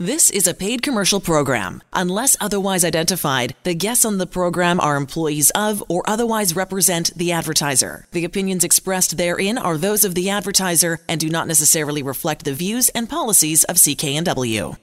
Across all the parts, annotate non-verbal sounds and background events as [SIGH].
This is a paid commercial program. Unless otherwise identified, the guests on the program are employees of or otherwise represent the advertiser. The opinions expressed therein are those of the advertiser and do not necessarily reflect the views and policies of CKNW.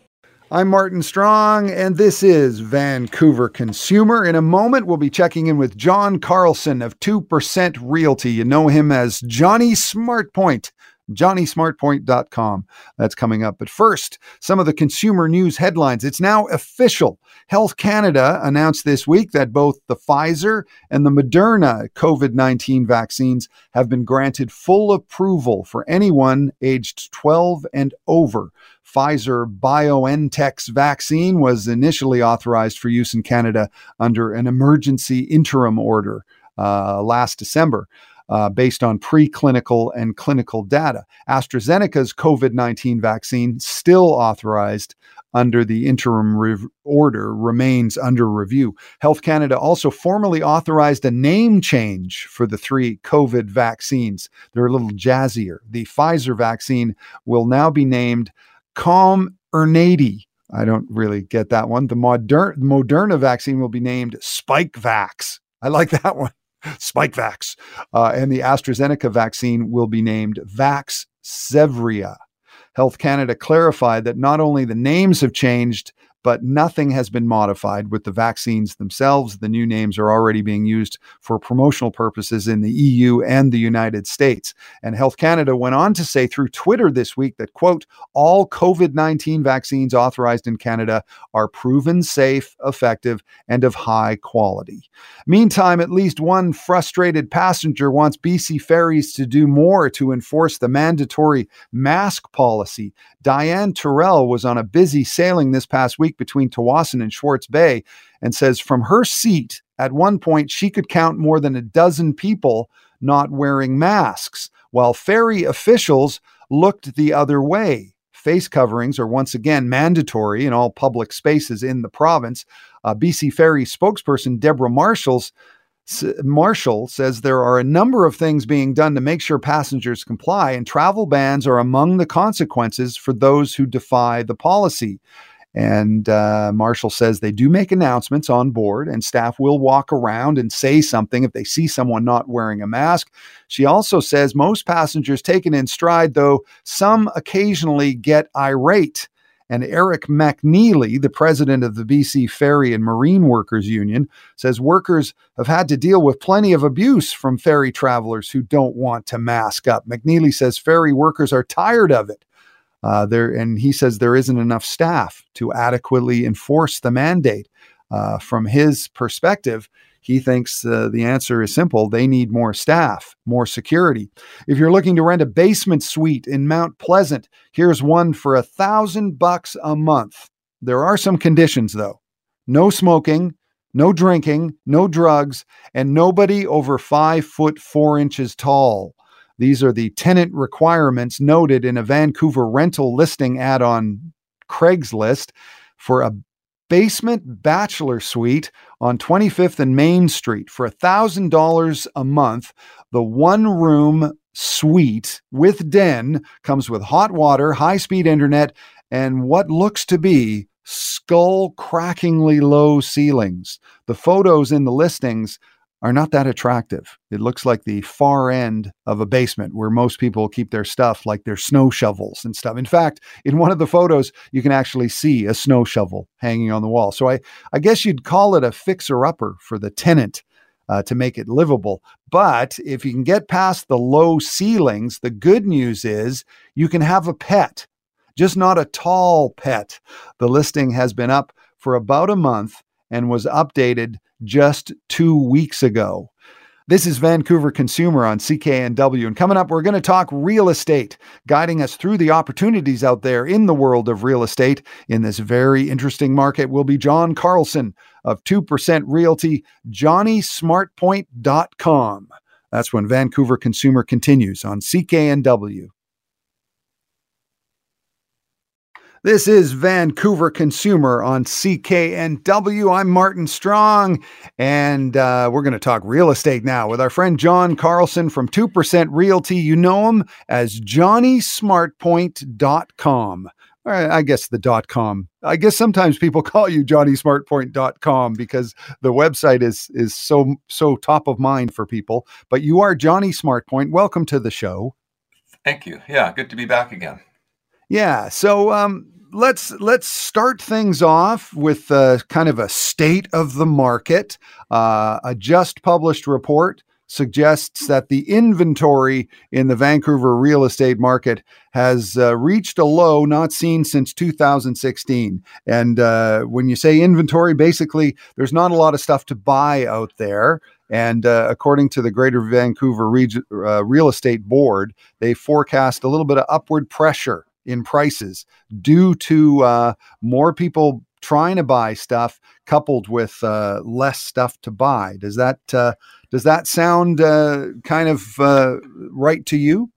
I'm Martin Strong, and this is Vancouver Consumer. In a moment, we'll be checking in with John Carlson of 2% Realty. You know him as Johnny Smartpoint johnnysmartpoint.com. That's coming up. But first, some of the consumer news headlines. It's now official. Health Canada announced this week that both the Pfizer and the Moderna COVID 19 vaccines have been granted full approval for anyone aged 12 and over. Pfizer BioNTech's vaccine was initially authorized for use in Canada under an emergency interim order uh, last December uh, based on preclinical and clinical data. AstraZeneca's COVID 19 vaccine, still authorized under the interim order, remains under review. Health Canada also formally authorized a name change for the three COVID vaccines. They're a little jazzier. The Pfizer vaccine will now be named Calm Ernady. I don't really get that one. The Moder- Moderna vaccine will be named Spikevax. I like that one. Spikevax. Uh, and the AstraZeneca vaccine will be named Vaxzevria. Health Canada clarified that not only the names have changed, but nothing has been modified with the vaccines themselves. The new names are already being used for promotional purposes in the EU and the United States. And Health Canada went on to say through Twitter this week that, quote, all COVID 19 vaccines authorized in Canada are proven safe, effective, and of high quality. Meantime, at least one frustrated passenger wants BC Ferries to do more to enforce the mandatory mask policy. Diane Terrell was on a busy sailing this past week between Tsawwassen and Swartz Bay and says from her seat, at one point, she could count more than a dozen people not wearing masks, while ferry officials looked the other way. Face coverings are once again mandatory in all public spaces in the province. Uh, BC Ferry spokesperson Deborah Marshalls Marshall says there are a number of things being done to make sure passengers comply, and travel bans are among the consequences for those who defy the policy. And uh, Marshall says they do make announcements on board, and staff will walk around and say something if they see someone not wearing a mask. She also says most passengers take it in stride, though some occasionally get irate. And Eric McNeely, the president of the BC Ferry and Marine Workers Union, says workers have had to deal with plenty of abuse from ferry travelers who don't want to mask up. McNeely says ferry workers are tired of it. Uh, there, and he says there isn't enough staff to adequately enforce the mandate. Uh, from his perspective, he thinks uh, the answer is simple. They need more staff, more security. If you're looking to rent a basement suite in Mount Pleasant, here's one for a thousand bucks a month. There are some conditions though. No smoking, no drinking, no drugs, and nobody over five foot four inches tall. These are the tenant requirements noted in a Vancouver rental listing ad on Craigslist for a basement bachelor suite on 25th and Main Street for $1,000 a month. The one room suite with den comes with hot water, high speed internet, and what looks to be skull crackingly low ceilings. The photos in the listings are not that attractive. It looks like the far end of a basement where most people keep their stuff, like their snow shovels and stuff. In fact, in one of the photos, you can actually see a snow shovel hanging on the wall. So I, I guess you'd call it a fixer upper for the tenant. Uh, to make it livable. But if you can get past the low ceilings, the good news is you can have a pet, just not a tall pet. The listing has been up for about a month and was updated just two weeks ago. This is Vancouver Consumer on CKNW. And coming up, we're going to talk real estate, guiding us through the opportunities out there in the world of real estate in this very interesting market will be John Carlson of 2% Realty, johnnysmartpoint.com. That's when Vancouver Consumer continues on CKNW. This is Vancouver Consumer on CKNW. I'm Martin Strong, and uh, we're going to talk real estate now with our friend John Carlson from 2% Realty. You know him as JohnnySmartPoint.com. I guess the dot com. I guess sometimes people [LAUGHS] call you johnnysmartpoint.com because the website is is so so top of mind for people. But you are Johnny Smartpoint. Welcome to the show. Thank you. Yeah, good to be back again. Yeah. So um, let's let's start things off with uh, kind of a state of the market. Uh, a just published report suggests that the inventory in the Vancouver real estate market has uh, reached a low not seen since 2016. And uh, when you say inventory, basically, there's not a lot of stuff to buy out there. And uh, according to the Greater Vancouver uh, Real Estate Board, they forecast a little bit of upward pressure in prices due to uh, more people trying to buy stuff coupled with uh, less stuff to buy. Does that uh, does that sound uh, kind of uh, right to you?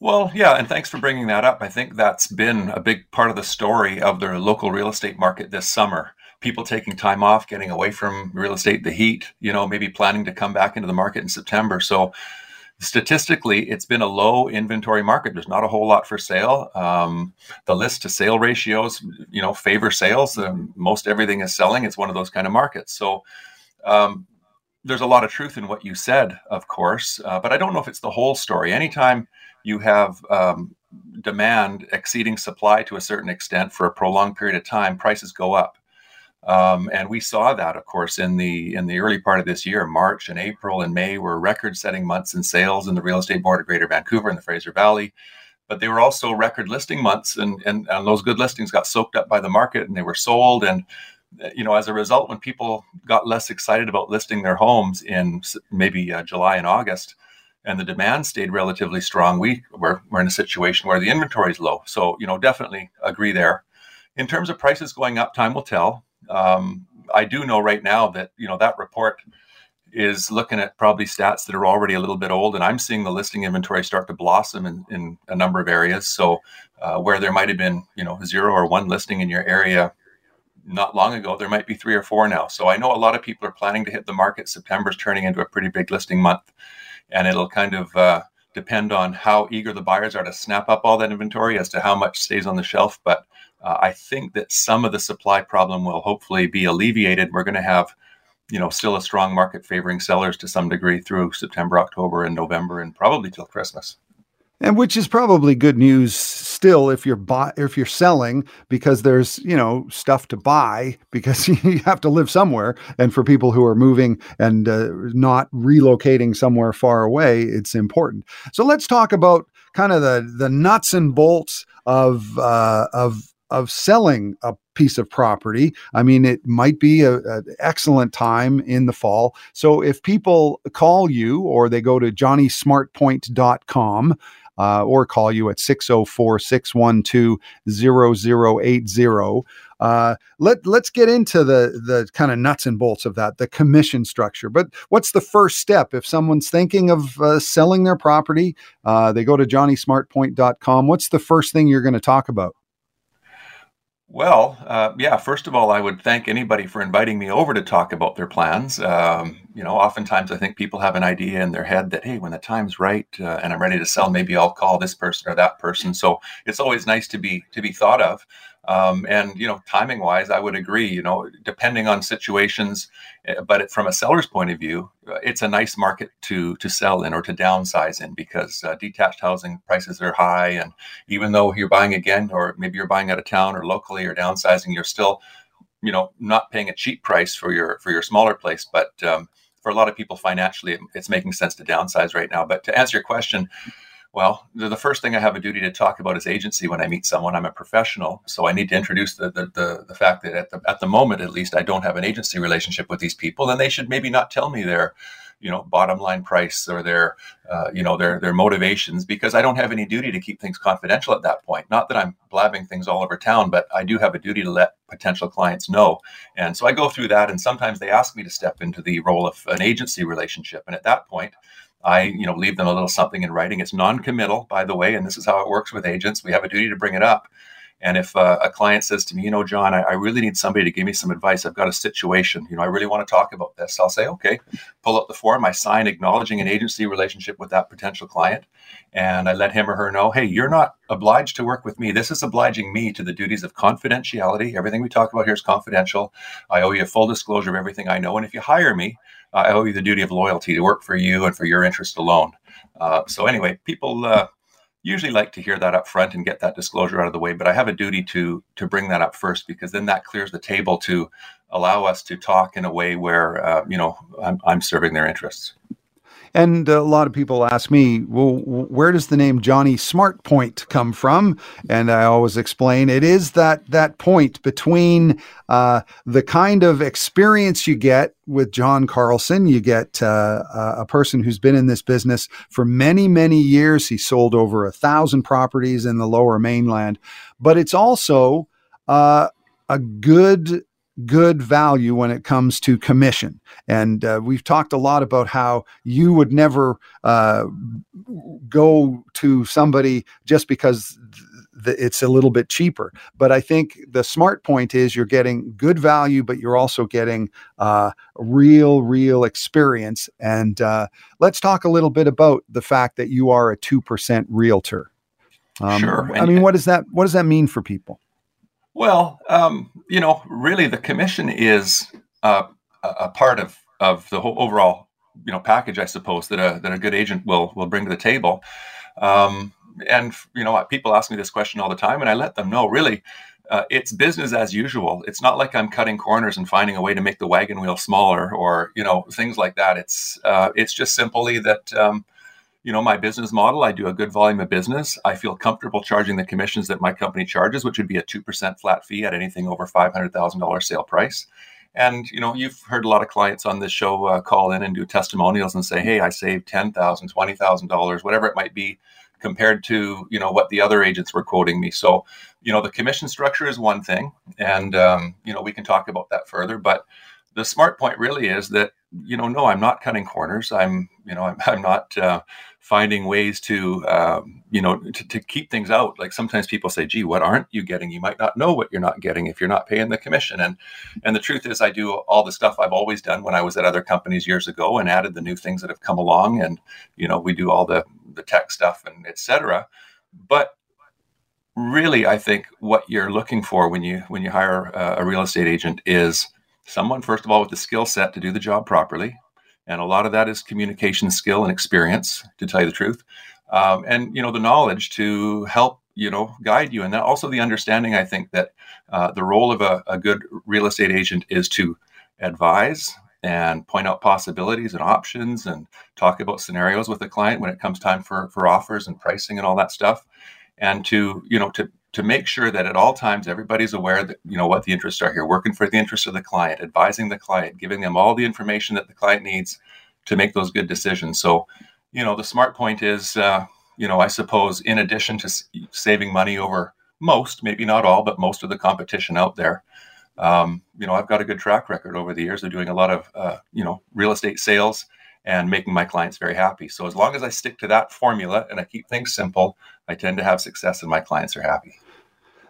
Well, yeah, and thanks for bringing that up. I think that's been a big part of the story of the local real estate market this summer. People taking time off, getting away from real estate, the heat, you know, maybe planning to come back into the market in September. So statistically, it's been a low inventory market. There's not a whole lot for sale. Um, the list to sale ratios, you know, favor sales. Um, most everything is selling. It's one of those kind of markets. So um, there's a lot of truth in what you said, of course, uh, but I don't know if it's the whole story. Anytime you have um, demand exceeding supply to a certain extent for a prolonged period of time, prices go up. Um, and we saw that, of course, in the in the early part of this year. March and April and May were record-setting months in sales in the real estate board of Greater Vancouver and the Fraser Valley, but they were also record listing months, and, and and those good listings got soaked up by the market and they were sold. And you know, as a result, when people got less excited about listing their homes in maybe uh, July and August, and the demand stayed relatively strong, we were, we're in a situation where the inventory is low. So, you know, definitely agree there. In terms of prices going up, time will tell. Um, I do know right now that you know that report is looking at probably stats that are already a little bit old, and I'm seeing the listing inventory start to blossom in, in a number of areas. So, uh, where there might have been you know zero or one listing in your area not long ago, there might be three or four now. So I know a lot of people are planning to hit the market. September's turning into a pretty big listing month, and it'll kind of uh, depend on how eager the buyers are to snap up all that inventory as to how much stays on the shelf. But uh, I think that some of the supply problem will hopefully be alleviated. We're going to have, you know, still a strong market favoring sellers to some degree through September, October, and November, and probably till Christmas. And which is probably good news still if you're buy if you're selling because there's you know stuff to buy [LAUGHS] because [LAUGHS] you have to live somewhere. And for people who are moving and uh, not relocating somewhere far away it's important. So let's talk about kind of the the nuts and bolts of uh, of of selling a piece of property. I mean, it might be an excellent time in the fall. So if people call you or they go to johnnysmartpoint.com uh, or call you at 604 612 0080. Uh, let let's get into the the kind of nuts and bolts of that, the commission structure. But what's the first step if someone's thinking of uh, selling their property? Uh, they go to johnnysmartpoint.com. What's the first thing you're going to talk about? Well, uh, yeah, first of all, I would thank anybody for inviting me over to talk about their plans. Um, you know, oftentimes I think people have an idea in their head that, hey, when the time's right uh, and I'm ready to sell, maybe I'll call this person or that person. So it's always nice to be to be thought of. Um, and you know, timing wise, I would agree. You know, depending on situations, eh, but from a seller's point of view, uh, it's a nice market to to sell in or to downsize in because uh, detached housing prices are high, and even though you're buying again, or maybe you're buying out of town or locally or downsizing, you're still, you know, not paying a cheap price for your for your smaller place, but um, for a lot of people financially, it's making sense to downsize right now. But to answer your question well, the first thing I have a duty to talk about is agency when I meet someone. I'm a professional, so I need to introduce the the, the, the fact that at the at the moment, at least, I don't have an agency relationship with these people, and they should maybe not tell me their, you know, bottom line price or their, uh, you know, their their motivations because I don't have any duty to keep things confidential at that point. Not that I'm blabbing things all over town, but I do have a duty to let potential clients know. And so I go through that, and sometimes they ask me to step into the role of an agency relationship, and at that point. I, you know, leave them a little something in writing. It's non-committal, by the way, and this is how it works with agents. We have a duty to bring it up. And if uh, a client says to me, you know, John, I, I, really need somebody to give me some advice. I've got a situation. You know, I really want to talk about this. I'll say, okay, pull up the form. I sign acknowledging an agency relationship with that potential client. And I let him or her know, hey, you're not obliged to work with me. This is obliging me to the duties of confidentiality. Everything we talk about here is confidential. I owe you a full disclosure of everything I know. And if you hire me, I owe you the duty of loyalty to work for you and for your interest alone. Uh, so anyway, people uh, usually like to hear that up front and get that disclosure out of the way but i have a duty to to bring that up first because then that clears the table to allow us to talk in a way where uh, you know I'm, I'm serving their interests and a lot of people ask me, well, where does the name Johnny Smartpoint come from? And I always explain it is that that point between uh, the kind of experience you get with John Carlson. You get uh, a person who's been in this business for many, many years. He sold over a thousand properties in the lower mainland, but it's also uh, a good good value when it comes to commission. And uh, we've talked a lot about how you would never uh, go to somebody just because th- it's a little bit cheaper. But I think the smart point is you're getting good value, but you're also getting uh, real, real experience. And uh, let's talk a little bit about the fact that you are a 2% realtor. Um, sure. I mean, what does that what does that mean for people? Well, um, you know, really, the commission is uh, a part of of the whole overall you know package, I suppose that a that a good agent will will bring to the table. Um, and you know, people ask me this question all the time, and I let them know really. Uh, it's business as usual. It's not like I'm cutting corners and finding a way to make the wagon wheel smaller, or you know things like that. It's uh, it's just simply that um, you know, my business model, I do a good volume of business. I feel comfortable charging the commissions that my company charges, which would be a 2% flat fee at anything over $500,000 sale price. And, you know, you've heard a lot of clients on this show uh, call in and do testimonials and say, hey, I saved $10,000, $20,000, whatever it might be, compared to, you know, what the other agents were quoting me. So, you know, the commission structure is one thing. And, um, you know, we can talk about that further. But the smart point really is that you know no i'm not cutting corners. I'm you know [LAUGHS] i'm, I'm not uh, finding ways to um, you know to, to, keep things out. Like sometimes people say gee what aren't you getting? You might not know what you're not getting if you're not paying the commission. And and the truth is i do all the stuff i've always done when i was at other companies years ago and added the new things that have come along. And you know we do all the the tech stuff and etc but really i think what you're looking for when you when you hire a, a real estate agent is someone, first of all, with the skill set to do the job properly. And a lot of that is communication skill and experience, to tell you the truth. Um, and, you know, the knowledge to help, you know, guide you. And then also the understanding, I think, that uh, the role of a, a good real estate agent is to advise and point out possibilities and options and talk about scenarios with the client when it comes time for, for offers and pricing and all that stuff and to you know to to make sure that at all times everybody's aware that you know what the interests are here working for the interests of the client advising the client giving them all the information that the client needs to make those good decisions so you know the smart point is uh, you know i suppose in addition to saving money over most maybe not all but most of the competition out there um, you know i've got a good track record over the years of doing a lot of uh, you know real estate sales and making my clients very happy. So as long as I stick to that formula and I keep things simple, I tend to have success and my clients are happy.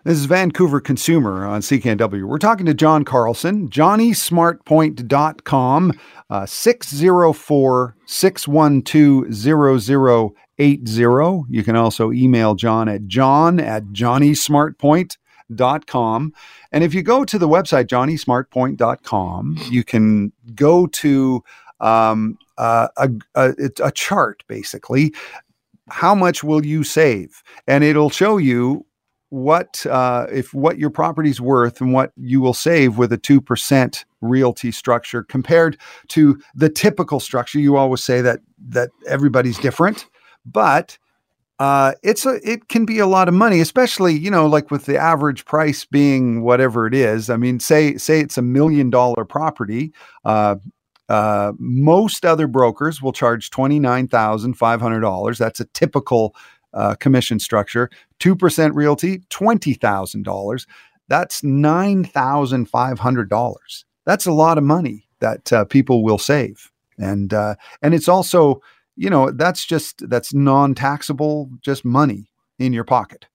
This is Vancouver Consumer on CKNW. We're talking to John Carlson, johnnysmartpoint.com, uh, 604 612 0080. You can also email John at john at johnnysmartpoint.com. And if you go to the website, johnnysmartpoint.com, you can go to um, uh, a, a, a chart basically. How much will you save? And it'll show you what uh, if what your property's worth and what you will save with a 2% realty structure compared to the typical structure you always say that that everybody's different but uh, it's a it can be a lot of money especially you know like with the average price being whatever it is i mean say say it's a million dollar property uh, uh, most other brokers will charge $29,500. That's a typical uh, commission structure. 2% realty, $20,000. That's $9,500. That's a lot of money that uh, people will save. And, uh, and it's also, you know, that's just, that's non taxable, just money in your pocket.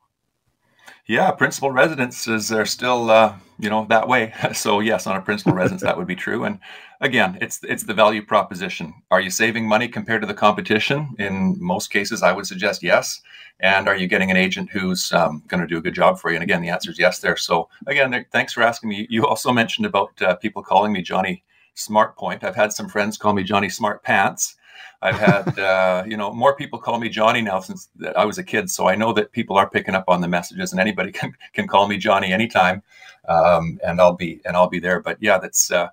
Yeah, principal residences are still, uh, you know, that way. [LAUGHS] So yes, on a principal residence, that would be true. And again, it's it's the value proposition. Are you saving money compared to the competition? In most cases, I would suggest yes. And are you getting an agent who's um, going to do a good job for you? And again, the answer is yes there. So again, thanks for asking me. You also mentioned about uh, people calling me Johnny Smart Point. I've had some friends call me Johnny Smart Pants. I've had, [LAUGHS] uh, you know, more people call me Johnny now since I was a kid. So I know that people are picking up on the messages, and anybody [LAUGHS] can can call me Johnny anytime, um, and I'll be and I'll be there. But yeah, that's. Uh,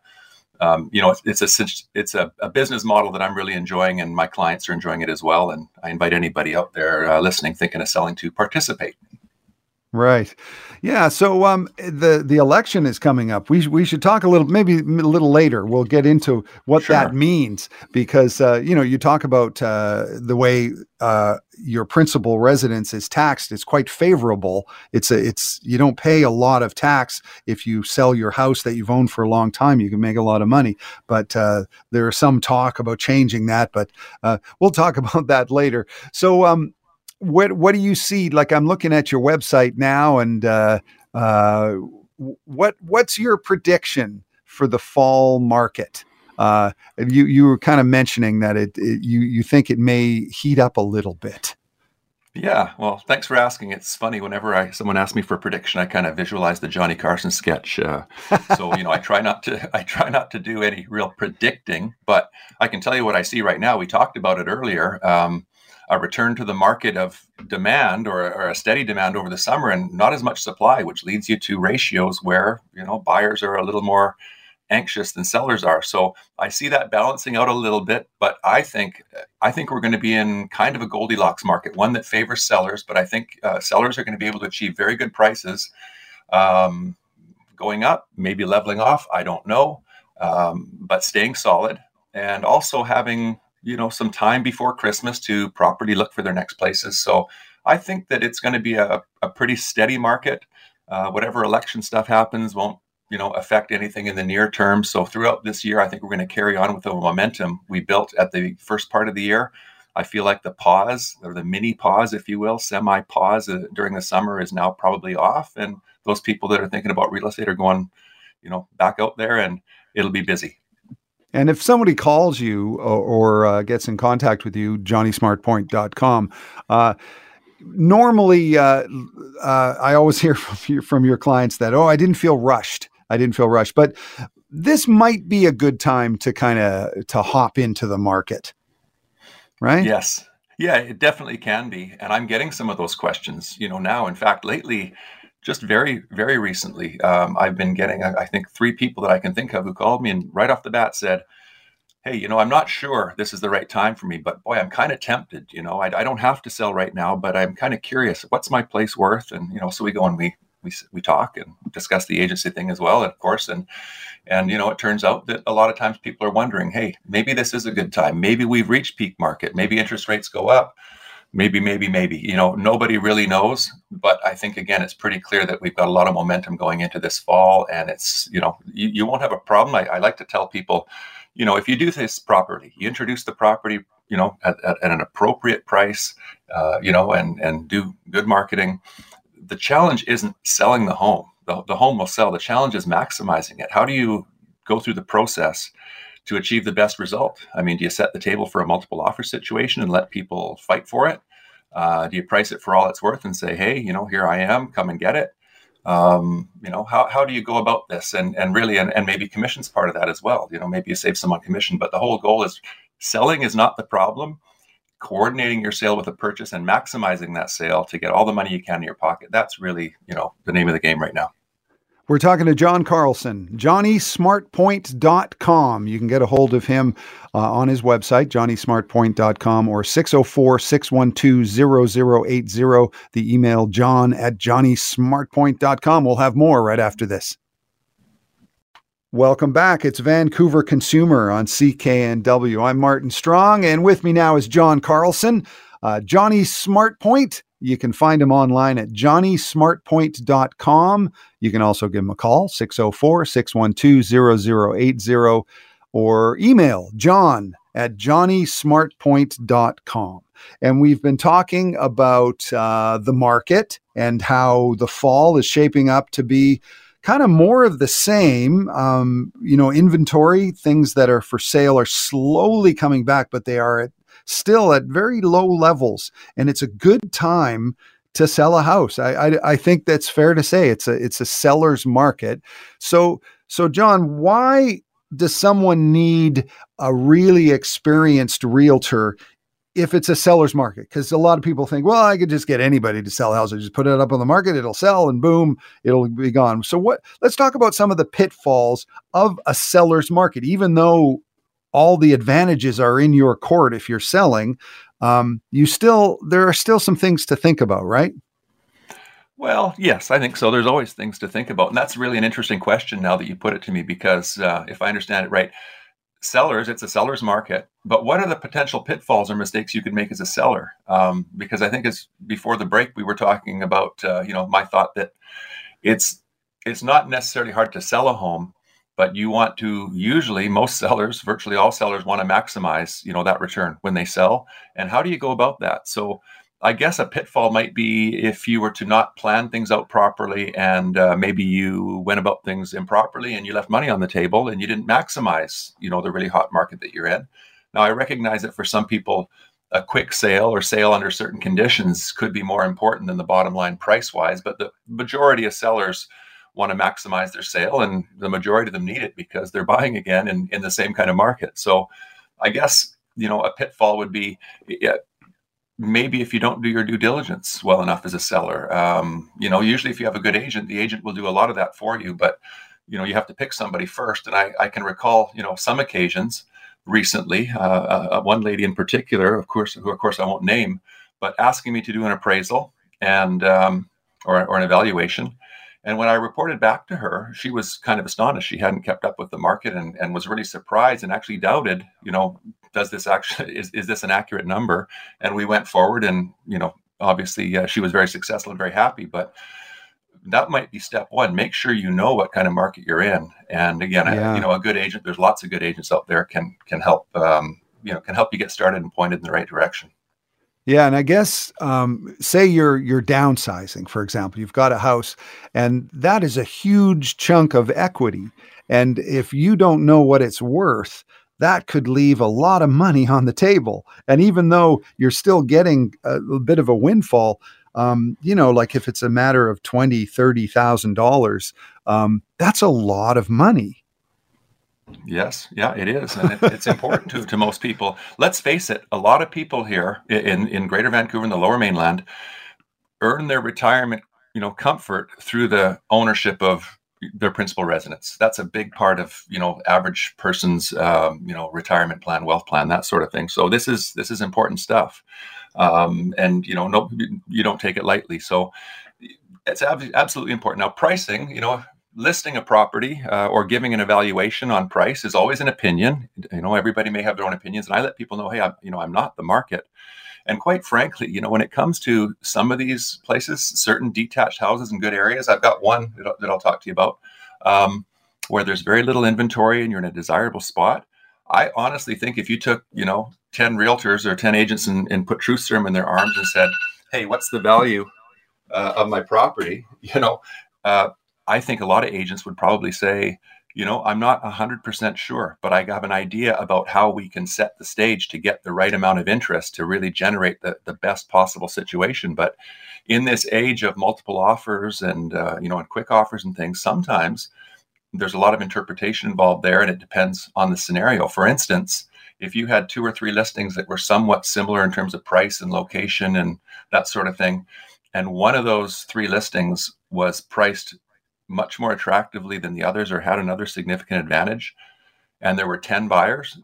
um, you know, it's, it's a it's a, a, business model that I'm really enjoying, and my clients are enjoying it as well. And I invite anybody out there uh, listening, thinking of selling, to participate. Right. Yeah. So um, the the election is coming up. We we should talk a little, maybe a little later. We'll get into what sure. that means because uh, you know you talk about uh, the way uh, your principal residence is taxed. It's quite favorable. It's a it's you don't pay a lot of tax if you sell your house that you've owned for a long time. You can make a lot of money. But uh, there is some talk about changing that. But uh, we'll talk [LAUGHS] about that later. So um, what what do you see? Like I'm looking at your website now, and uh, uh, what what's your prediction for the fall market? Uh, you you were kind of mentioning that it, it, you you think it may heat up a little bit. Yeah, well, thanks for asking. It's funny whenever I someone asks me for a prediction, I kind of visualize the Johnny Carson sketch. Uh, so you know, I try not to [LAUGHS] I try not to do any real predicting, but I can tell you what I see right now. We talked about it earlier. Um, a return to the market of demand or, or, a steady demand over the summer and not as much supply, which leads you to ratios where you know buyers are a little more anxious than sellers are. So I see that balancing out a little bit, but I think I think we're going to be in kind of a Goldilocks market, one that favors sellers, but I think uh, sellers are going to be able to achieve very good prices, um, going up, maybe leveling off. I don't know, um, but staying solid and also having you know some time before Christmas to properly look for their next places. So I think that it's going to be a, a pretty steady market. Uh, whatever election stuff happens won't you know affect anything in the near term. So throughout this year, I think we're going to carry on with the momentum we built at the first part of the year. I feel like the pause or the mini pause, if you will, semi pause uh, during the summer is now probably off, and those people that are thinking about real estate are going, you know, back out there, and it'll be busy. And if somebody calls you or, or uh, gets in contact with you, johnnysmartpoint.com, uh, normally uh, uh, I always [LAUGHS] hear from your, from your clients that, oh, I didn't feel rushed. I didn't feel rushed. But this might be a good time to kind of to hop into the market. Right? Yes. Yeah, it definitely can be. And I'm getting some of those questions, you know, now. In fact, lately, just very, very recently, um, I've been getting, I, think, three people that I can think of who called me and right off the bat said, Hey, you know, I'm not sure this is the right time for me, but boy, I'm kind of tempted. You know, I, I don't have to sell right now, but I'm kind of curious. What's my place worth? And you know, so we go and we we we talk and discuss the agency thing as well, of course. And and you know, it turns out that a lot of times people are wondering, hey, maybe this is a good time. Maybe we've reached peak market. Maybe interest rates go up maybe, maybe, maybe. You know, nobody really knows. But I think again, it's pretty clear that we've got a lot of momentum going into this fall, and it's you know, you, you won't have a problem. I, I like to tell people, you know, if you do this properly, you introduce the property, you know, at, at, at an appropriate price, uh, you know, and and do good marketing. The challenge isn't selling the home. The, the home will sell. The challenge is maximizing it. How do you go through the process to achieve the best result? I mean, do you set the table for a multiple offer situation and let people fight for it? Uh, do you price it for all it's worth and say, hey, you know, here I am, come and get it? Um, you know, how, how do you go about this? And, and really, and, and maybe commission's part of that as well. You know, maybe you save some on commission, but the whole goal is selling is not the problem. Coordinating your sale with a purchase and maximizing that sale to get all the money you can in your pocket. That's really, you know, the name of the game right now. We're talking to John Carlson, johnnysmartpoint.com. You can get a hold of him uh, on his website, johnnysmartpoint.com, or 604 612 0080. The email, john at johnnysmartpoint.com. We'll have more right after this. Welcome back. It's Vancouver Consumer on CKNW. I'm Martin Strong, and with me now is John Carlson. Uh, Johnny Smartpoint you can find him online at johnnysmartpoint.com. You can also give him a call, 604 612 0080, or email john at johnnysmartpoint.com. And we've been talking about uh, the market and how the fall is shaping up to be kind of more of the same. Um, you know, inventory, things that are for sale are slowly coming back, but they are at, still at very low levels. And it's a good time to sell a house. I, I, I think that's fair to say. It's a it's a seller's market. So so John, why does someone need a really experienced realtor if it's a seller's market because a lot of people think well i could just get anybody to sell houses just put it up on the market it'll sell and boom it'll be gone so what let's talk about some of the pitfalls of a seller's market even though all the advantages are in your court if you're selling um, you still there are still some things to think about right well, yes, I think so. There's always things to think about. And that's really an interesting question now that you put it to me, because uh, if I understand it right, sellers, it's a seller's market. But what are the potential pitfalls or mistakes you could make as a seller? Um, because I think as before the break, we were talking about, uh, you know, my thought that it's it's not necessarily hard to sell a home, but you want to usually most sellers, virtually all sellers, want to maximize, you know, that return when they sell. And how do you go about that? So I guess a pitfall might be if you were to not plan things out properly and uh, maybe you went about things improperly and you left money on the table and you didn't maximize, you know, the really hot market that you're in. Now, I recognize that for some people, a quick sale or sale under certain conditions could be more important than the bottom line price wise, but the majority of sellers want to maximize their sale and the majority of them need it because they're buying again in, in the same kind of market. So I guess, you know, a pitfall would be maybe if you don't do your due diligence well enough as a seller um, you know usually if you have a good agent the agent will do a lot of that for you but you know you have to pick somebody first and i, I can recall you know some occasions recently uh, uh, uh, one lady in particular of course who of course i won't name but asking me to do an appraisal and um, or, or an evaluation and when I reported back to her, she was kind of astonished. She hadn't kept up with the market and, and was really surprised and actually doubted, you know, does this actually, is, is this an accurate number? And we went forward and, you know, obviously uh, she was very successful and very happy, but that might be step one. Make sure you know what kind of market you're in. And again, yeah. you know, a good agent, there's lots of good agents out there can, can help, um, you know, can help you get started and pointed in the right direction. Yeah, and I guess um, say you're you're downsizing, for example, you've got a house, and that is a huge chunk of equity. And if you don't know what it's worth, that could leave a lot of money on the table. And even though you're still getting a, bit of a windfall, um, you know, like if it's a matter of twenty, thirty thousand um, dollars, that's a lot of money. Yes, yeah, it is, and it, it's important to to most people. Let's face it: a lot of people here in in Greater Vancouver and the Lower Mainland earn their retirement, you know, comfort through the ownership of their principal residence. That's a big part of you know average person's um, you know retirement plan, wealth plan, that sort of thing. So this is this is important stuff, um, and you know no you don't take it lightly. So it's ab- absolutely important. Now pricing, you know, listing a property uh, or giving an evaluation on price is always an opinion. You know, everybody may have their own opinions, and I let people know, hey, I'm, you know, I'm not the market. And quite frankly, you know, when it comes to some of these places, certain detached houses in good areas, I've got one that I'll, that I'll talk to you about, um, where there's very little inventory and you're in a desirable spot. I honestly think if you took, you know, 10 realtors or 10 agents and, and put truth serum in their arms and said, hey, what's the value uh, of my property? [LAUGHS] You know, uh, I think a lot of agents would probably say, you know, I'm not 100% sure, but I have an idea about how we can set the stage to get the right amount of interest to really generate the, the best possible situation. But in this age of multiple offers and, uh, you know, and quick offers and things, sometimes there's a lot of interpretation involved there and it depends on the scenario. For instance, if you had two or three listings that were somewhat similar in terms of price and location and that sort of thing, and one of those three listings was priced much more attractively than the others or had another significant advantage, and there were 10 buyers,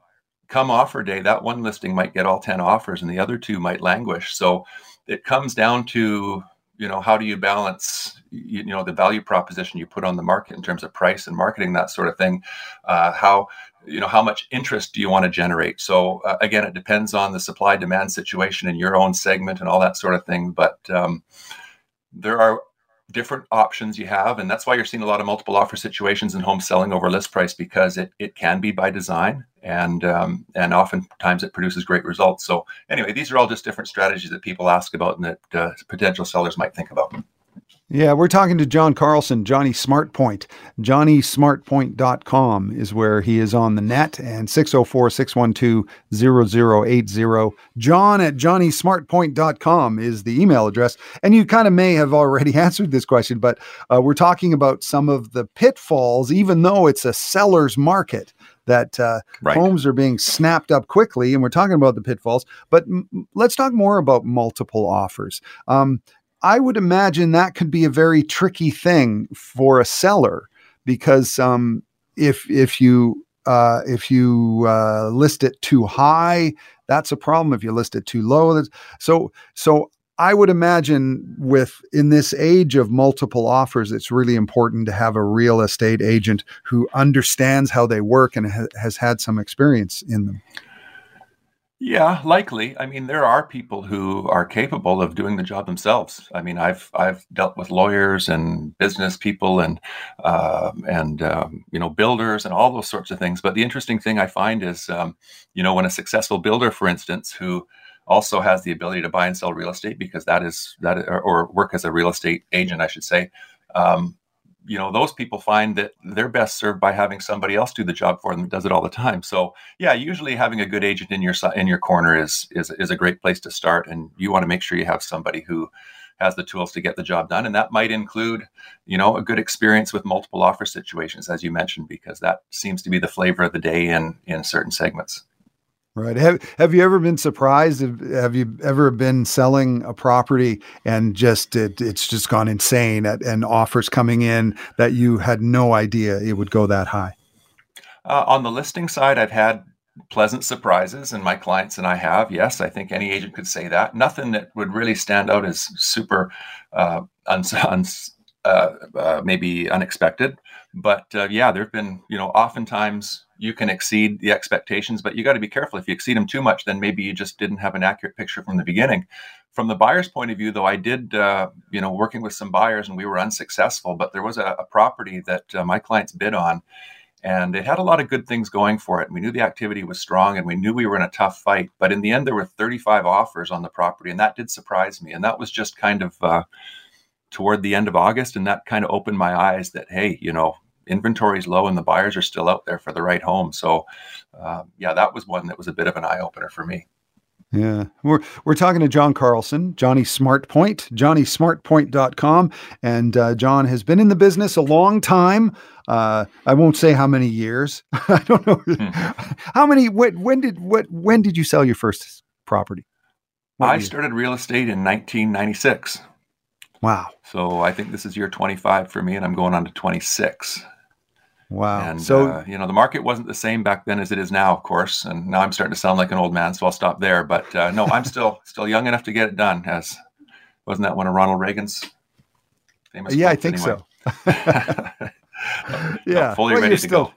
come offer day, that one listing might get all 10 offers and the other two might languish. So it comes down to, you know, how do you balance, you, know, the value proposition you put on the market in terms of price and marketing, that sort of thing. Uh, how, you know, how much interest do you want to generate? So uh, again, it depends on the supply demand situation in your own segment and all that sort of thing. But um, there are different options you have and that's why you're seeing a lot of multiple offer situations in home selling over list price because it, it can be by design and um, and oftentimes it produces great results. So anyway these are all just different strategies that people ask about and that uh, potential sellers might think about yeah, we're talking to John Carlson, Johnny Smartpoint. JohnnySmartpoint.com is where he is on the net and 604 612 0080. John at JohnnySmartpoint.com is the email address. And you kind of may have already [LAUGHS] answered this question, but uh, we're talking about some of the pitfalls, even though it's a seller's market that uh, right. homes are being snapped up quickly, and we're talking about the pitfalls. But m- let's talk more about multiple offers. Um, I would imagine that could be a very tricky thing for a seller because um, if if you uh, if you uh, list it too high, that's a problem. If you list it too low, so so I would imagine with in this age of multiple offers, it's really important to have a real estate agent who understands how they work and ha- has had some experience in them. Yeah, likely. I mean, there are people who are capable of doing the job themselves. I mean, I've I've dealt with lawyers and business people and uh, and um, you know builders and all those sorts of things. But the interesting thing I find is, um, you know, when a successful builder, for instance, who also has the ability to buy and sell real estate because that is that or, or work as a real estate agent, I should say. Um, you know those people find that they're best served by having somebody else do the job for them that does it all the time. So yeah usually having a good agent in your in your corner is is is a great place to start and you want to make sure you have somebody who has the tools to get the job done and that might include you know a good experience with multiple offer situations as you mentioned because that seems to be the flavor of the day in in certain segments Right. Have Have you ever been surprised? Have you ever been selling a property and just it, it's just gone insane at, and offers coming in that you had no idea it would go that high? Uh, on the listing side, I've had pleasant surprises, and my clients and I have. Yes, I think any agent could say that. Nothing that would really stand out as super uh, uns- uns- uh, uh maybe unexpected, but uh, yeah, there've been you know oftentimes you can exceed the expectations, but you got to be careful. If you exceed them too much, then maybe you just didn't have an accurate picture from the beginning. From the buyer's point of view, though, I did, uh, you know, working with some buyers and we were unsuccessful, but there was a, a property that uh, my clients bid on and it had a lot of good things going for it. We knew the activity was strong and we knew we were in a tough fight. But in the end, there were 35 offers on the property, and that did surprise me. And that was just kind of uh, toward the end of August. And that kind of opened my eyes that, hey, you know, inventory is low and the buyers are still out there for the right home. So, uh, yeah, that was one that was a bit of an eye opener for me. Yeah. We're we're talking to John Carlson, Johnny Smartpoint, johnnysmartpoint.com. And uh, John has been in the business a long time. Uh, I won't say how many years. [LAUGHS] I don't know. Hmm. how many when, when did what when did you sell your first property? What I started real estate in 1996. Wow. So I think this is year 25 for me and I'm going on to 26. Wow. And so uh, you know the market wasn't the same back then as it is now, of course. And now I'm starting to sound like an old man, so I'll stop there. But uh, no, I'm [LAUGHS] still still young enough to get it done. As wasn't that one of Ronald Reagan's famous? Yeah, I think anyway. [LAUGHS] [LAUGHS] so. yeah, no, fully well, ready to still, go.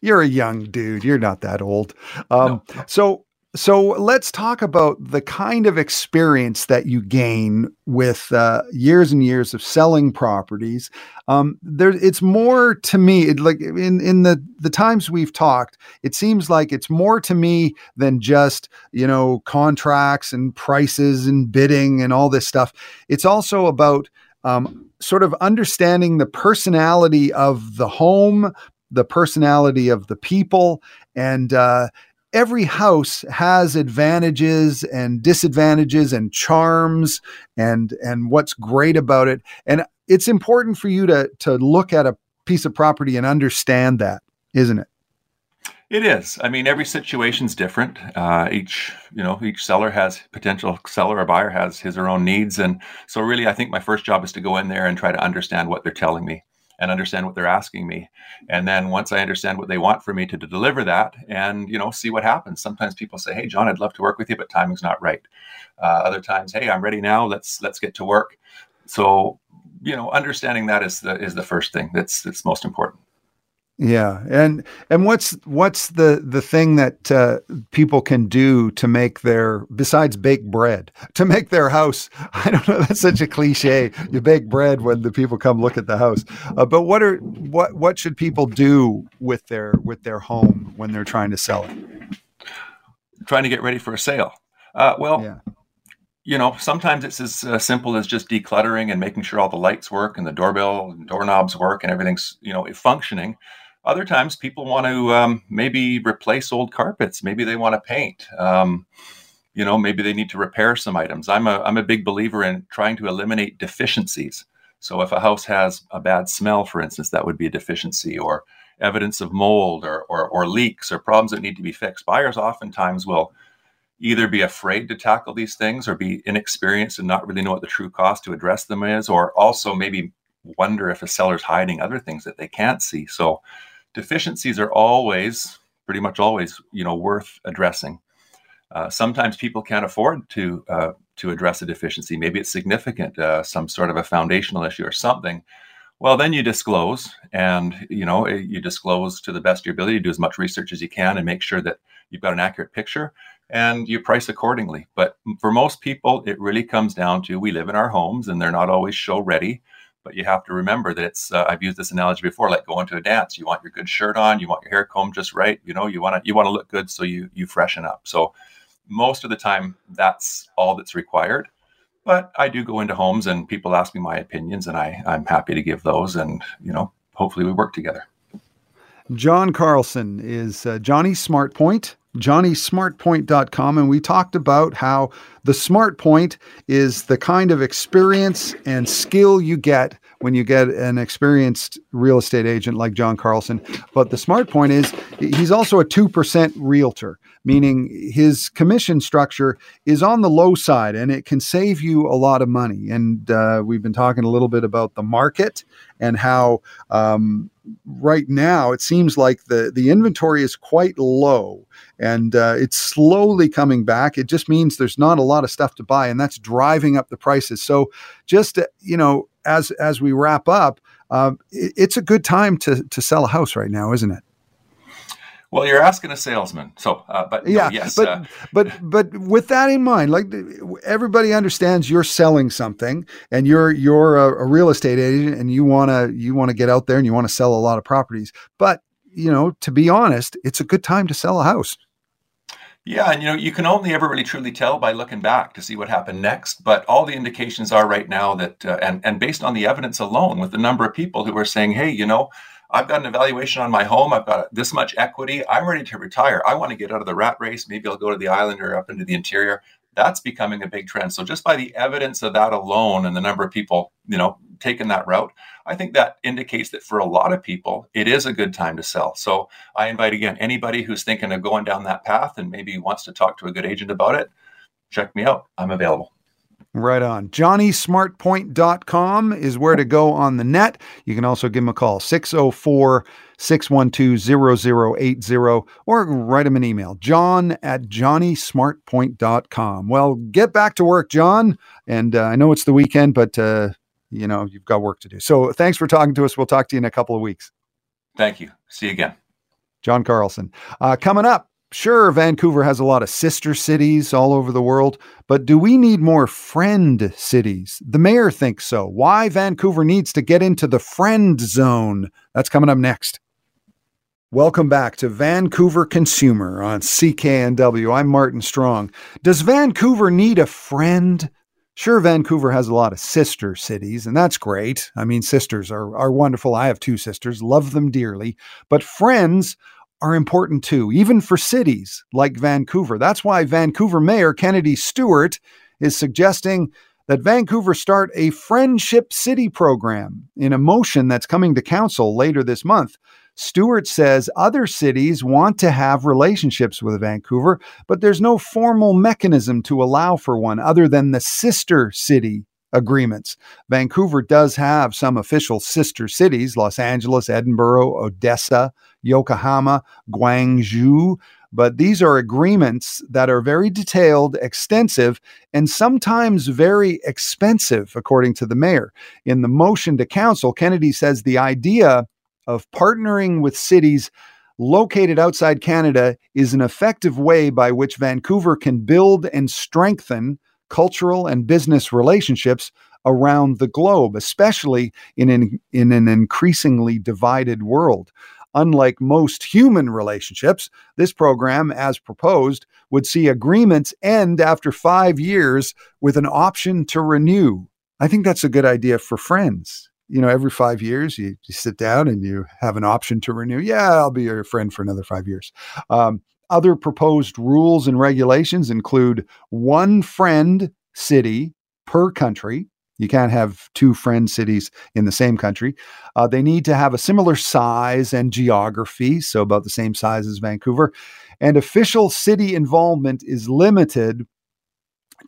You're a young dude. You're not that old. Um, no, no. So so let's talk about the kind of experience that you gain with uh, years and years of selling properties. Um, there, it's more to me. It, like in in the the times we've talked, it seems like it's more to me than just you know contracts and prices and bidding and all this stuff. It's also about um, sort of understanding the personality of the home, the personality of the people, and uh, every house has advantages and disadvantages and charms and and what's great about it. And it's important for you to to look at a piece of property and understand that isn't it? It is. I mean every situation's different. Uh, each you know each seller has potential seller or buyer has his or her own needs. And so really i think my first job is to go in there and try to understand what they're telling me and understand what they're asking me. And then once I understand what they want from me to, to deliver that and, you know, see what happens. Sometimes people say, Hey, John, I'd love to work with you, but timing's not right. Uh, other times, Hey, I'm ready now. Let's, let's get to work. So, you know, understanding that is the, is the first thing that's, that's most important. Yeah, and and what's what's the the thing that uh, people can do to make their besides bake bread [LAUGHS] to make their house? [LAUGHS] I don't know. That's such a cliche. You bake bread when the people come look at the house. Uh, but what are what what should people do with their with their home when they're trying to sell it? Trying to get ready for a sale. Uh, well, yeah you know, sometimes it's as uh, simple as just decluttering and making sure all the lights work and the doorbell and doorknobs work and everything's, you know, functioning. Other times people want to um, maybe replace old carpets. Maybe they want to paint. Um, you know, maybe they need to repair some items. I'm a, I'm a big believer in trying to eliminate deficiencies. So if a house has a bad smell, for instance, that would be a deficiency or evidence of mold or, or, or leaks or problems that need to be fixed. Buyers oftentimes will either be afraid to tackle these things or be inexperienced and not really know what the true cost to address them is, or also maybe wonder if a seller's hiding other things that they can't see. So deficiencies are always, pretty much always, you know, worth addressing. Uh, sometimes people can't afford to uh, to address a deficiency. Maybe it's significant, uh, some sort of a foundational issue or something. Well, then you disclose, and you know you disclose to the best of your ability. Do as much research as you can, and make sure that you've got an accurate picture and you price accordingly. But for most people, it really comes down to we live in our homes and they're not always show ready. But you have to remember that it's, uh, I've used this analogy before, like going to a dance. You want your good shirt on, you want your hair combed just right. You know, you want to, you want to look good. So you, you freshen up. So most of the time, that's all that's required. But I do go into homes and people ask me my opinions and I, I'm happy to give those. And, you know, hopefully we work together. John Carlson is uh, Johnny Smartpoint johnnysmartpoint.com, and we talked about how the smart point is the kind of experience and skill you get when you get an experienced real estate agent like John Carlson. But the smart point is he's also a 2% realtor, meaning his commission structure is on the low side and it can save you a lot of money. And uh, we've been talking a little bit about the market and how um, right now it seems like the, the inventory is quite low and uh, it's slowly coming back. It just means there's not a lot of stuff to buy, and that's driving up the prices. So, just uh, you know, as as we wrap up, uh, it, it's a good time to to sell a house right now, isn't it? Well, you're asking a salesman, so uh, but no, yeah, yes, but uh, but but with that in mind, like everybody understands, you're selling something, and you're you're a, a real estate agent, and you wanna you wanna get out there and you want to sell a lot of properties. But you know, to be honest, it's a good time to sell a house. Yeah, and you know, you can only ever really truly tell by looking back to see what happened next. But all the indications are right now that, uh, and and based on the evidence alone, with the number of people who are saying, "Hey, you know, I've got an evaluation on my home. I've got this much equity. I'm ready to retire. I want to get out of the rat race. Maybe I'll go to the island or up into the interior." That's becoming a big trend. So just by the evidence of that alone, and the number of people, you know, taking that route, I think that indicates that for a lot of people, it is a good time to sell. So I invite again anybody who's thinking of going down that path and maybe wants to talk to a good agent about it, check me out. I'm available. Right on. JohnnySmartPoint.com is where to go on the net. You can also give him a call, 604 612 0080, or write him an email, john at JohnnySmartPoint.com. Well, get back to work, John. And uh, I know it's the weekend, but uh, you know, you've got work to do. So thanks for talking to us. We'll talk to you in a couple of weeks. Thank you. See you again. John Carlson. Uh, coming up, sure, Vancouver has a lot of sister cities all over the world, but do we need more friend cities? The mayor thinks so. Why Vancouver needs to get into the friend zone? That's coming up next. Welcome back to Vancouver Consumer on CKNW. I'm Martin Strong. Does Vancouver need a friend? Sure, Vancouver has a lot of sister cities, and that's great. I mean, sisters are, are wonderful. I have two sisters, love them dearly. But friends are important too, even for cities like Vancouver. That's why Vancouver Mayor Kennedy Stewart is suggesting that Vancouver start a Friendship City program in a motion that's coming to council later this month. Stewart says other cities want to have relationships with Vancouver, but there's no formal mechanism to allow for one other than the sister city agreements. Vancouver does have some official sister cities Los Angeles, Edinburgh, Odessa, Yokohama, Guangzhou. But these are agreements that are very detailed, extensive, and sometimes very expensive, according to the mayor. In the motion to council, Kennedy says the idea of partnering with cities located outside Canada is an effective way by which Vancouver can build and strengthen cultural and business relationships around the globe, especially in an, in an increasingly divided world. Unlike most human relationships, this program, as proposed, would see agreements end after five years with an option to renew. I think that's a good idea for friends. You know, every five years, you, you sit down and you have an option to renew. Yeah, I'll be your friend for another five years. Um, other proposed rules and regulations include one friend city per country, you can't have two friend cities in the same country. Uh, they need to have a similar size and geography, so about the same size as Vancouver. And official city involvement is limited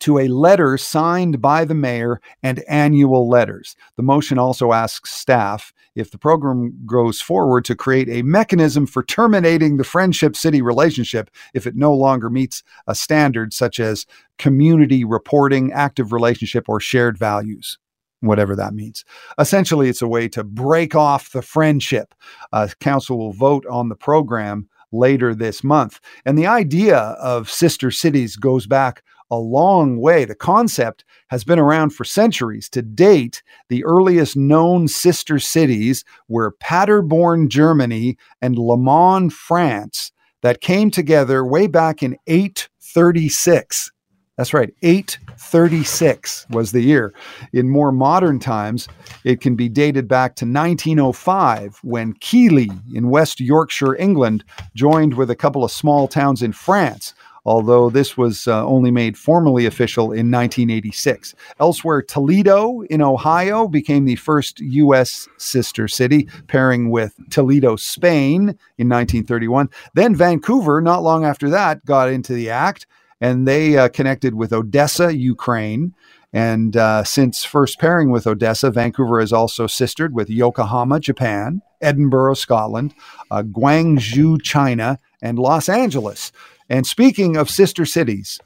to a letter signed by the mayor and annual letters. The motion also asks staff if the program goes forward to create a mechanism for terminating the friendship city relationship if it no longer meets a standard such as community reporting, active relationship, or shared values whatever that means. Essentially, it's a way to break off the friendship. Uh, council will vote on the program later this month. And the idea of sister cities goes back a long way. The concept has been around for centuries. To date, the earliest known sister cities were Paderborn, Germany, and Le Mans, France, that came together way back in 836. That's right, 836 was the year. In more modern times, it can be dated back to 1905 when Keighley in West Yorkshire, England, joined with a couple of small towns in France although this was uh, only made formally official in 1986. Elsewhere, Toledo in Ohio became the first U.S. sister city, pairing with Toledo, Spain in 1931. Then Vancouver, not long after that, got into the act and they uh, connected with Odessa, Ukraine. And uh, since first pairing with Odessa, Vancouver has also sistered with Yokohama, Japan, Edinburgh, Scotland, uh, Guangzhou, China, and Los Angeles. And speaking of sister cities,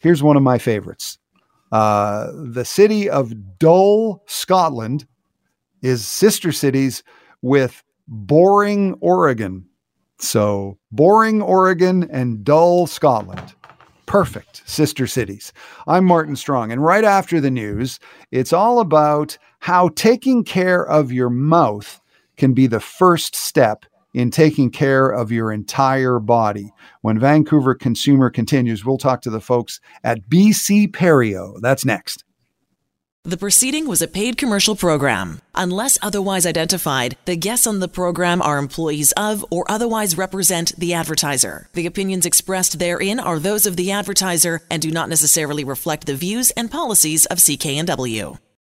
here's one of my favorites. Uh, the city of Dull, Scotland, is sister cities with Boring, Oregon. So, Boring, Oregon, and Dull, Scotland. Perfect sister cities. I'm Martin Strong. And right after the news, it's all about how taking care of your mouth can be the first step in taking care of your entire body. When Vancouver Consumer continues, we'll talk to the folks at BC Perio. That's next. The proceeding was a paid commercial program. Unless otherwise identified, the guests on the program are employees of or otherwise represent the advertiser. The opinions expressed therein are those of the advertiser and do not necessarily reflect the views and policies of CKNW.